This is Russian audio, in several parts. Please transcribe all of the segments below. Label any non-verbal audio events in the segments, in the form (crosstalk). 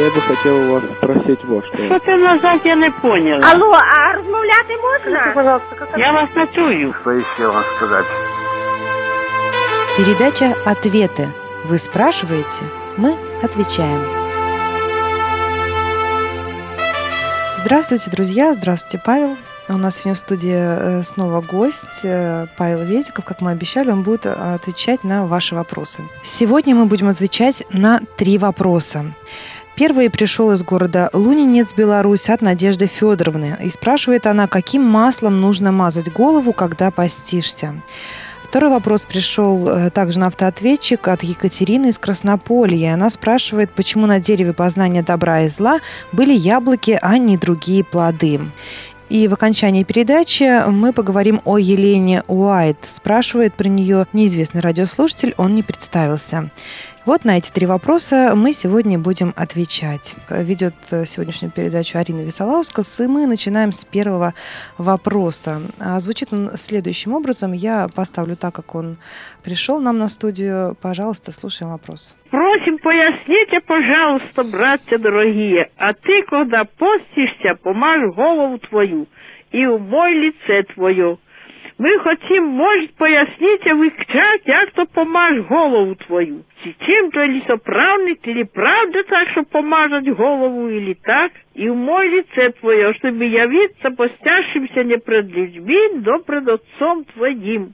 Я би хотів у вас спросити вот що. Що ти назад, я не поняла. Алло, а розмовляти можна? Я вас не чую. Что еще вам сказать? Передача «Ответы». Вы спрашиваете, мы отвечаем. Здравствуйте, друзья! Здравствуйте, Павел. У нас сегодня в студии э, снова гость э, Павел Везиков. Как мы обещали, он будет э, отвечать на ваши вопросы. Сегодня мы будем отвечать на три вопроса. Первый пришел из города Лунинец, Беларусь, от Надежды Федоровны. И спрашивает она, каким маслом нужно мазать голову, когда постишься. Второй вопрос пришел э, также на автоответчик от Екатерины из Краснополья. Она спрашивает, почему на дереве познания добра и зла были яблоки, а не другие плоды. И в окончании передачи мы поговорим о Елене Уайт. Спрашивает про нее неизвестный радиослушатель, он не представился. Вот на эти три вопроса мы сегодня будем отвечать. Ведет э, сегодняшнюю передачу Арина Висолаускас, и мы начинаем с первого вопроса. А Звучит он следующим образом. Я поставлю так, как он пришел нам на студию. Пожалуйста, слушаем вопрос. Просим, поясните, пожалуйста, братья дорогие, а ты, когда постишься, помажь голову твою и умой лице твое. Мы хотим, может, поясните вы, как, як то помажь голову твою. Чи чим то или соправник, или правда так, что помазать голову, или так, и умой лице твое, чтобы явиться постящимся не пред людьми, но пред Отцом твоим,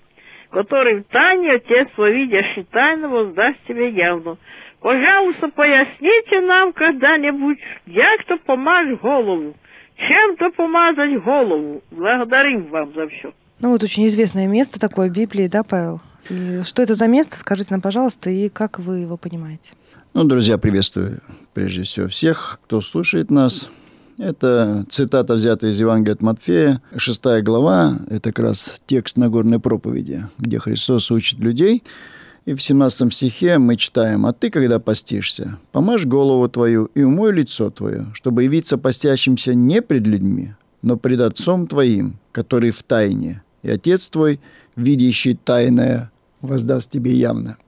который в тайне Отец твой, видящий тайно, воздаст тебе явно. Пожалуйста, поясните нам когда-нибудь, як то помажь голову, чем то помазать голову. Благодарим вам за все. Ну вот очень известное место такое Библии, да, Павел? И что это за место, скажите нам, пожалуйста, и как вы его понимаете? Ну, друзья, приветствую прежде всего всех, кто слушает нас. Это цитата, взятая из Евангелия от Матфея, шестая глава. Это как раз текст Нагорной проповеди, где Христос учит людей. И в 17 стихе мы читаем, «А ты, когда постишься, помажь голову твою и умой лицо твое, чтобы явиться постящимся не пред людьми, но пред Отцом твоим, который в тайне, и Отец твой, видящий тайное, воздаст тебе явно».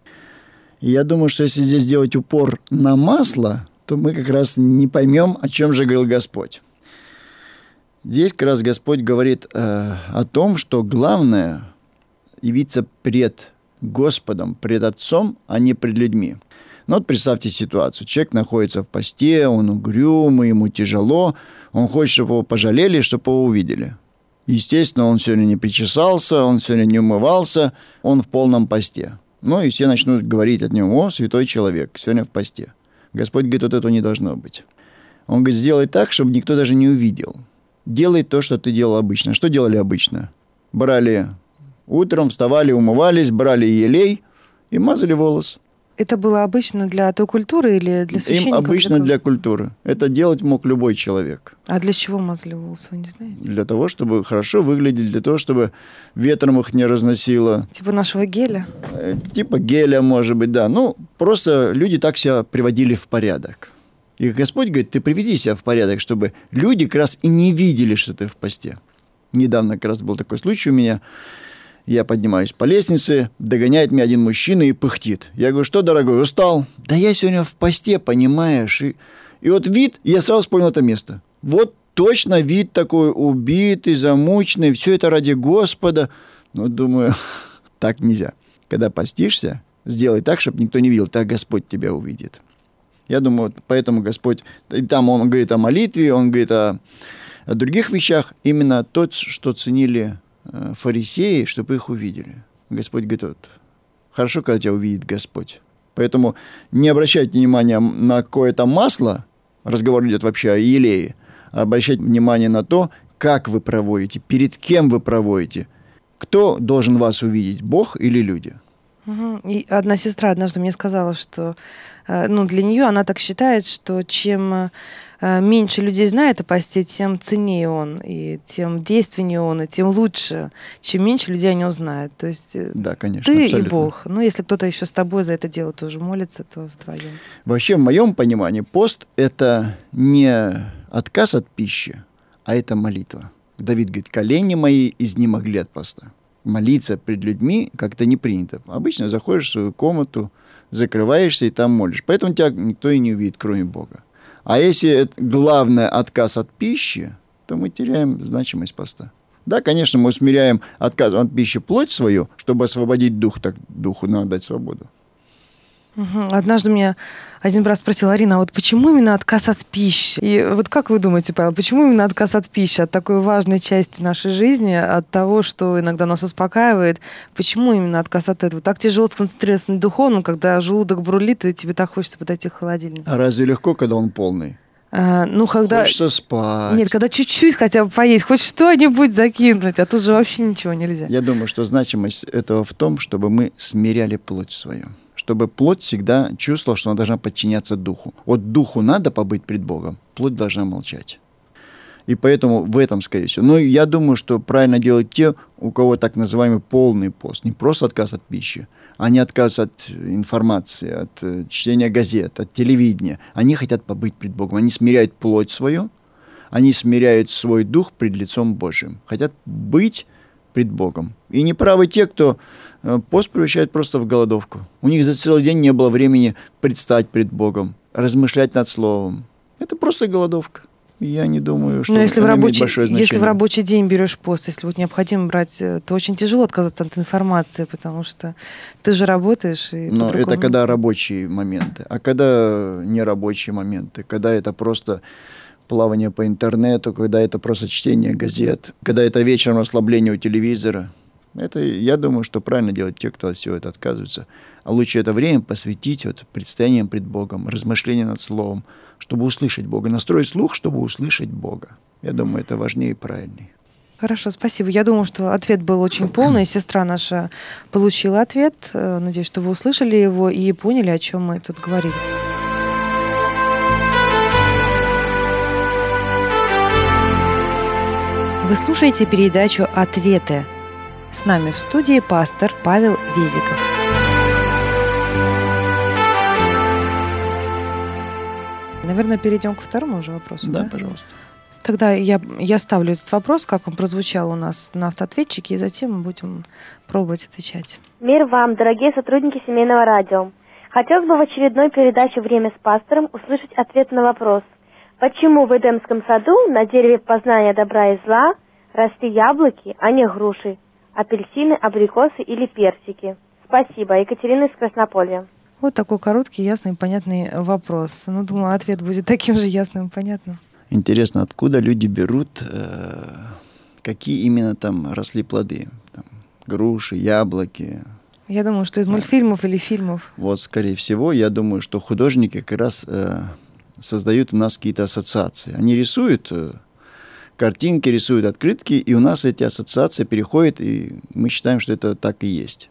И я думаю, что если здесь сделать упор на масло, то мы как раз не поймем, о чем же говорил Господь. Здесь как раз Господь говорит э, о том, что главное явиться пред Господом, пред Отцом, а не пред людьми. Ну вот представьте ситуацию. Человек находится в посте, он угрюмый, ему тяжело, он хочет, чтобы его пожалели, чтобы его увидели. Естественно, он сегодня не причесался, он сегодня не умывался, он в полном посте. Ну и все начнут говорить от него, о, святой человек, сегодня в посте. Господь говорит, вот этого не должно быть. Он говорит, сделай так, чтобы никто даже не увидел. Делай то, что ты делал обычно. Что делали обычно? Брали утром, вставали, умывались, брали елей и мазали волос. Это было обычно для той культуры или для Им священников? обычно кого? для культуры. Это делать мог любой человек. А для чего мазали волосы, вы не знаете? Для того, чтобы хорошо выглядеть, для того, чтобы ветром их не разносило. Типа нашего геля? Э, Типа геля, может быть, да. Ну, просто люди так себя приводили в порядок. И Господь говорит, ты приведи себя в порядок, чтобы люди как раз и не видели, что ты в посте. Недавно как раз был такой случай у меня. Я поднимаюсь по лестнице, догоняет меня один мужчина и пыхтит. Я говорю, что, дорогой, устал? Да я сегодня в посте, понимаешь? И, и вот вид, и я сразу понял это место. Вот точно вид такой убитый, замученный, все это ради Господа. Ну, думаю, (laughs) так нельзя. Когда постишься, сделай так, чтобы никто не видел, так Господь тебя увидит. Я думаю, поэтому Господь, и там он говорит о молитве, он говорит о, о других вещах, именно то, что ценили фарисеи, чтобы их увидели. Господь говорит, хорошо, когда тебя увидит Господь. Поэтому не обращайте внимания на какое-то масло, разговор идет вообще о елее, а обращайте внимание на то, как вы проводите, перед кем вы проводите, кто должен вас увидеть, Бог или люди. И одна сестра однажды мне сказала, что э, ну, для нее она так считает, что чем э, меньше людей знает о посте, тем ценнее он, и тем действеннее он, и тем лучше, чем меньше людей о нем знает. То есть э, Да, конечно, ты и абсолютно. Бог. Ну, если кто-то еще с тобой за это дело тоже молится, то вдвоем. Вообще, в моем понимании, пост – это не отказ от пищи, а это молитва. Давид говорит, колени мои изнемогли от поста. Молиться пред людьми как-то не принято. Обычно заходишь в свою комнату, закрываешься и там молишь. Поэтому тебя никто и не увидит, кроме Бога. А если главное отказ от пищи, то мы теряем значимость поста. Да, конечно, мы усмиряем отказ от пищи плоть свою, чтобы освободить дух, так духу надо дать свободу. Однажды меня один брат спросил, Арина, а вот почему именно отказ от пищи? И вот как вы думаете, Павел, почему именно отказ от пищи, от такой важной части нашей жизни, от того, что иногда нас успокаивает, почему именно отказ от этого? Так тяжело сконцентрироваться на духовном, когда желудок брулит, и тебе так хочется подойти к холодильнику. А разве легко, когда он полный? А, ну, когда... Хочется спать. Нет, когда чуть-чуть хотя бы поесть, хоть что-нибудь закинуть, а тут же вообще ничего нельзя. Я думаю, что значимость этого в том, чтобы мы смиряли плоть свою чтобы плоть всегда чувствовала, что она должна подчиняться духу. Вот духу надо побыть пред Богом, плоть должна молчать. И поэтому в этом, скорее всего. Но я думаю, что правильно делать те, у кого так называемый полный пост. Не просто отказ от пищи, а не отказ от информации, от э, чтения газет, от телевидения. Они хотят побыть пред Богом. Они смиряют плоть свою, они смиряют свой дух пред лицом Божьим. Хотят быть пред Богом. И неправы те, кто Э, пост превращает просто в голодовку. У них за целый день не было времени предстать пред Богом, размышлять над Словом. Это просто голодовка. Я не думаю, что Но если в рабочий, большое значение. Если в рабочий день берешь пост, если вот необходимо брать, э, то очень тяжело отказаться от информации, потому что ты же работаешь. И Но это когда рабочие моменты. А когда не рабочие моменты, когда это просто плавание по интернету, когда это просто чтение газет, когда это вечером расслабление у телевизора, это, я думаю, что правильно делать те, кто от всего это отказывается. А лучше это время посвятить вот предстояниям пред Богом, размышлениям над Словом, чтобы услышать Бога, настроить слух, чтобы услышать Бога. Я думаю, это важнее и правильнее. Хорошо, спасибо. Я думаю, что ответ был очень полный. Сестра наша получила ответ. Э, надеюсь, что вы услышали его и поняли, о чем мы тут говорили. Вы слушаете передачу «Ответы» С нами в студии пастор Павел Везиков. Наверное, перейдем к второму уже вопросу. Да, да? пожалуйста. Тогда я, я ставлю этот вопрос, как он прозвучал у нас на автоответчике, и затем мы будем пробовать отвечать. Мир вам, дорогие сотрудники семейного радио. Хотелось бы в очередной передаче «Время с пастором» услышать ответ на вопрос, почему в Эдемском саду на дереве познания добра и зла росли яблоки, а не груши, апельсины, абрикосы или персики? Спасибо. Екатерина из Краснополья. Вот такой короткий, ясный, понятный вопрос. Ну, думаю, ответ будет таким же ясным и понятным. Интересно, откуда люди берут, э, какие именно там росли плоды? Там, груши, яблоки. Я думаю, что из мультфильмов или фильмов. Вот, скорее всего, я думаю, что художники как раз э, создают у нас какие-то ассоциации. Они рисуют э, картинки, рисуют открытки, и у нас эти ассоциации переходят, и мы считаем, что это так и есть.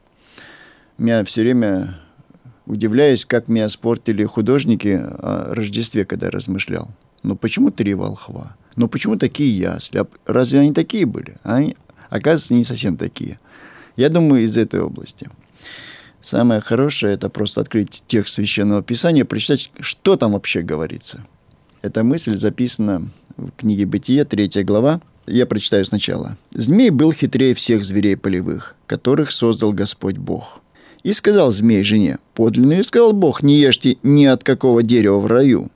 Меня все время удивляюсь, как меня спортили художники о Рождестве, когда размышлял. Ну почему три волхва? Ну почему такие ясли? А разве они такие были? Они, оказывается, не совсем такие. Я думаю, из этой области. Самое хорошее – это просто открыть текст Священного Писания, прочитать, что там вообще говорится. Эта мысль записана в книге «Бытие», третья глава. Я прочитаю сначала. «Змей был хитрее всех зверей полевых, которых создал Господь Бог. И сказал змей жене, подлинно ли сказал Бог, не ешьте ни от какого дерева в раю?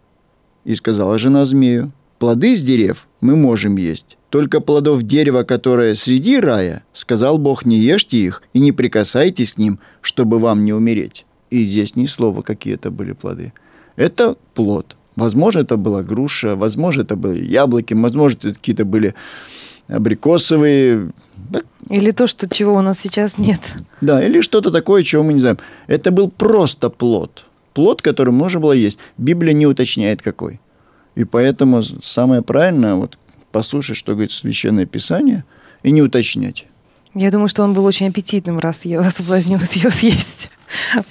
И сказала жена змею, плоды с дерев мы можем есть, только плодов дерева, которое среди рая, сказал Бог, не ешьте их и не прикасайтесь к ним, чтобы вам не умереть. И здесь ни слова, какие это были плоды. Это плод – Возможно, это была груша, возможно, это были яблоки, возможно, это какие-то были абрикосовые. Или то, что, чего у нас сейчас нет. Да, или что-то такое, чего мы не знаем. Это был просто плод. Плод, который можно было есть. Библия не уточняет, какой. И поэтому самое правильное вот, послушать, что говорит Священное Писание, и не уточнять. Я думаю, что он был очень аппетитным, раз я соблазнилась ее съесть.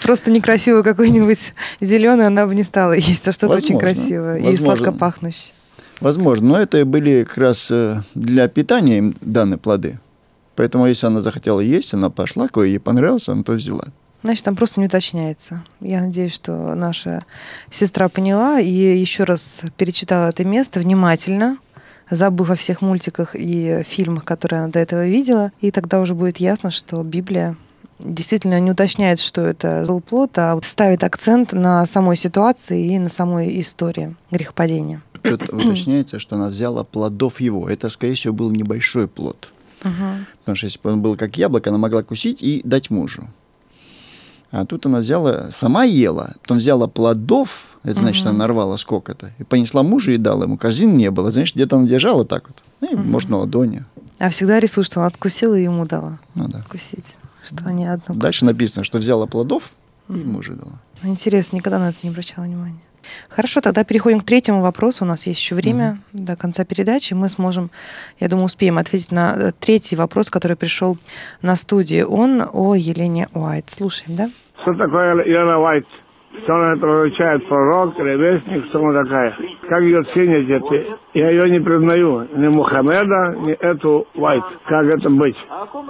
Просто некрасивую какую-нибудь зеленую она бы не стала есть, а что-то очень красивое возможно. и сладко пахнущее. Возможно, но это были как раз э, для питания им данные плоды. Поэтому, если она захотела есть, она пошла, кое ей понравилось, она то взяла. Значит, там просто не уточняется. Я надеюсь, что наша сестра поняла и еще раз перечитала это место внимательно, забыв о всех мультиках и фильмах, которые она до этого видела. И тогда уже будет ясно, что Библия действительно не уточняет, что это злоплод, а ставит акцент на самой ситуации и на самой истории грехопадения. Тут уточняется, что она взяла плодов его. Это, скорее всего, был небольшой плод. Ага. Потому что если бы он был как яблоко, она могла кусить и дать мужу. А тут она взяла, сама ела, потом взяла плодов, это значит, Мгм. она нарвала сколько-то, и понесла мужу и дала ему. Корзины не было, значит, где-то она держала так вот. Ну, и, может, на ладони. А всегда рисует, что она откусила и ему дала Ну, да. кусить. Что они одно Дальше написано, что взяла плодов и мужу дала. кусают. Интересно, никогда на это не обращала внимания. Хорошо, тогда переходим к третьему вопросу. У нас есть еще время до конца передачи. Мы сможем, я думаю, успеем ответить на э, третий вопрос, который пришел на студию. Он о Елене Уайт. Слушаем, да? Что такое Елена Уайт? Что она пророчает? Пророк, ревестник, кто она такая? Как ее ценят эти? Я ее не признаю. Ни Мухаммеда, ни эту Уайт. Как это быть?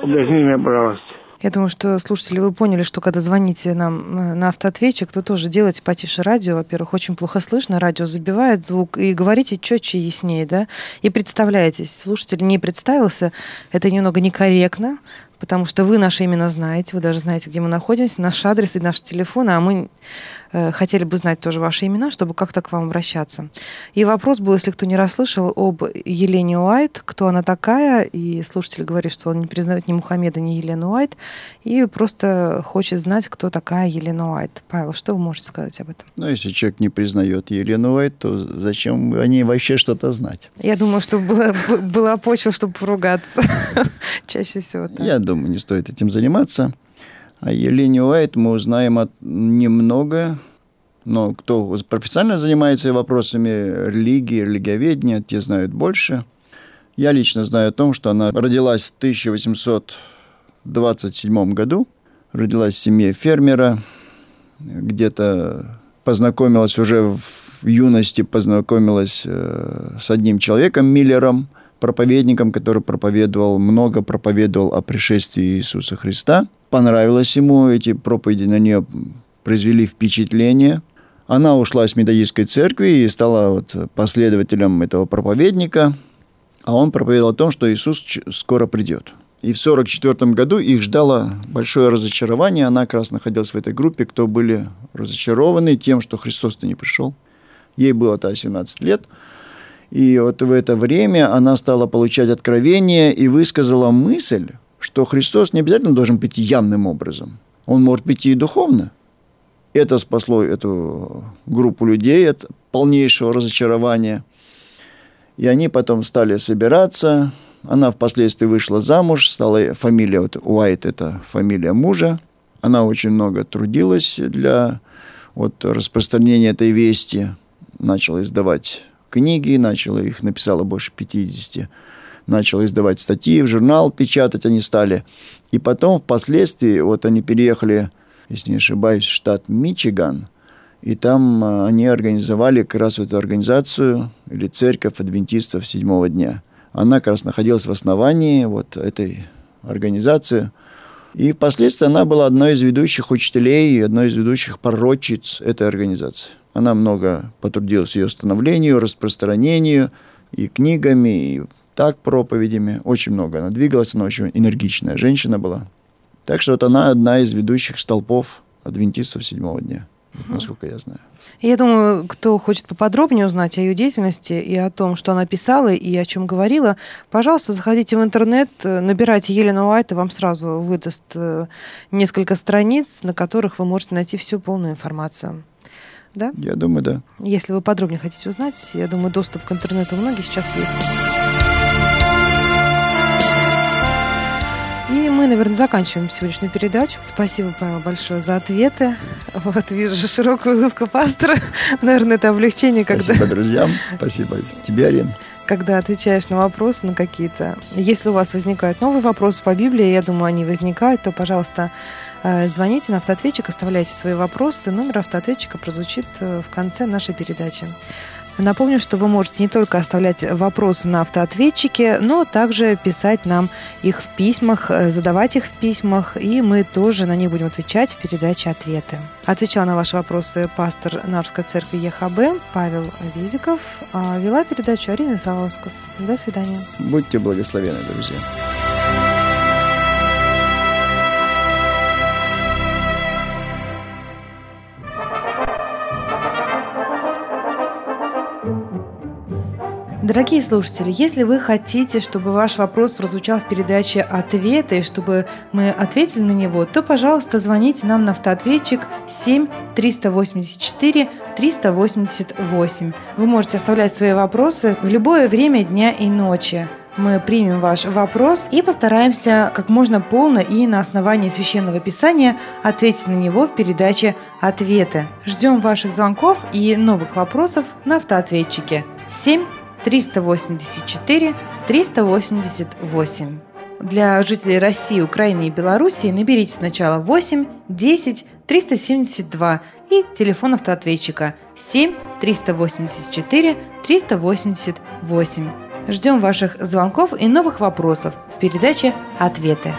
Объясни мне, пожалуйста. Я думаю, что, слушатели, вы поняли, что когда звоните нам э, на автоответчик, то тоже делайте потише радио. Во-первых, очень плохо слышно, радио забивает звук, и говорите четче яснее, да? И представляетесь. Слушатель не представился, это немного некорректно, потому что вы наши имена знаете, вы даже знаете, где мы находимся, наш адрес и наш телефон, а мы хотели бы знать тоже ваши имена, чтобы как-то к вам обращаться. И вопрос был, если кто не расслышал, об Елене Уайт, кто она такая, и слушатель говорит, что он не признает ни Мухаммеда, ни Елену Уайт, и просто хочет знать, кто такая Елена Уайт. Павел, что вы можете сказать об этом? Ну, если человек не признает Елену Уайт, то зачем о ней вообще что-то знать? Я думаю, что была, была почва, чтобы поругаться. (laughs) Чаще всего так. Я думаю, не стоит этим заниматься. О Елене Уайт мы узнаем от немного, но кто профессионально занимается вопросами религии, религиоведения, те знают больше. Я лично знаю о том, что она родилась в 1827 году, родилась в семье фермера, где-то познакомилась уже в юности, познакомилась э, с одним человеком, Миллером, проповедником, который проповедовал, много проповедовал о пришествии Иисуса Христа. Понравилось ему, эти проповеди на нее произвели впечатление. Она ушла из методистской церкви и стала вот последователем этого проповедника, а он проповедовал о том, что Иисус скоро придет. И в 1944 году их ждало большое разочарование. Она как раз находилась в этой группе, кто были разочарованы тем, что Христос-то не пришел. Ей было тогда 17 лет. И вот в это время она стала получать откровение и высказала мысль, что Христос не обязательно должен прийти явным образом. Он может прийти и духовно. Это спасло эту группу людей от полнейшего разочарования. И они потом стали собираться. Она впоследствии вышла замуж, стала фамилия вот Уайт, это фамилия мужа. Она очень много трудилась для вот, распространения этой вести. Начала издавать книги, начала их, написала больше 50. Начала издавать статьи, в журнал печатать они стали. И потом, впоследствии, вот они переехали, если не ошибаюсь, в штат Мичиган, и там а, они организовали как раз эту организацию или церковь адвентистов седьмого дня. Она как раз находилась в основании вот этой организации. И впоследствии она была одной из ведущих учителей и одной из ведущих пророчиц этой организации. Она много потрудилась ее становлению, распространению и книгами, и так проповедями. Очень много она двигалась, она очень энергичная женщина была. Так что вот она одна из ведущих столпов адвентистов седьмого дня, насколько я знаю. Я думаю, кто хочет поподробнее узнать о ее деятельности и о том, что она писала и о чем говорила, пожалуйста, заходите в интернет, э, набирайте Елену Уайт, и вам сразу выдаст э, несколько страниц, на которых вы можете найти всю полную информацию. Да? Я думаю, да. Если вы подробнее хотите узнать, я думаю, доступ к интернету у многих сейчас есть. Мы, наверное, заканчиваем сегодняшнюю передачу. Спасибо, Павел, большое за ответы. Вот вижу широкую улыбку пастора. (laughs) Наверное, это облегчение, когда Спасибо друзьям, (laughs) спасибо тебе, Арин. когда отвечаешь на вопросы, на какие-то. Если у вас возникают новые вопросы по Библии, я думаю, они возникают, то, пожалуйста, э, звоните на автоответчик, оставляйте свои вопросы. Номер автоответчика прозвучит э, в конце нашей передачи. Напомню, что вы можете не только оставлять вопросы на автоответчике, но также писать нам их в письмах, э, задавать их в письмах, и мы тоже на них будем отвечать в передаче «Ответы». Отвечал на ваши вопросы пастор Нарвской церкви ЕХБ Павел Визиков, а вела передачу Арина Солоскас. До свидания. Будьте благословены, друзья. Дорогие слушатели, если вы хотите, чтобы ваш вопрос прозвучал в передаче «Ответы», и чтобы мы ответили на него, то, пожалуйста, звоните нам на автоответчик 7 384 388. Вы можете оставлять свои вопросы в любое время дня и ночи. Мы примем ваш вопрос и постараемся как можно полно и на основании священного писания ответить на него в передаче «Ответы». Ждем ваших звонков и новых вопросов на автоответчике 7 384 388. Для жителей России, Украины и Беларуси наберите сначала 8 10 372 и телефон автоответчика 7 384 388. Ждем ваших звонков и новых вопросов в передаче «Ответы».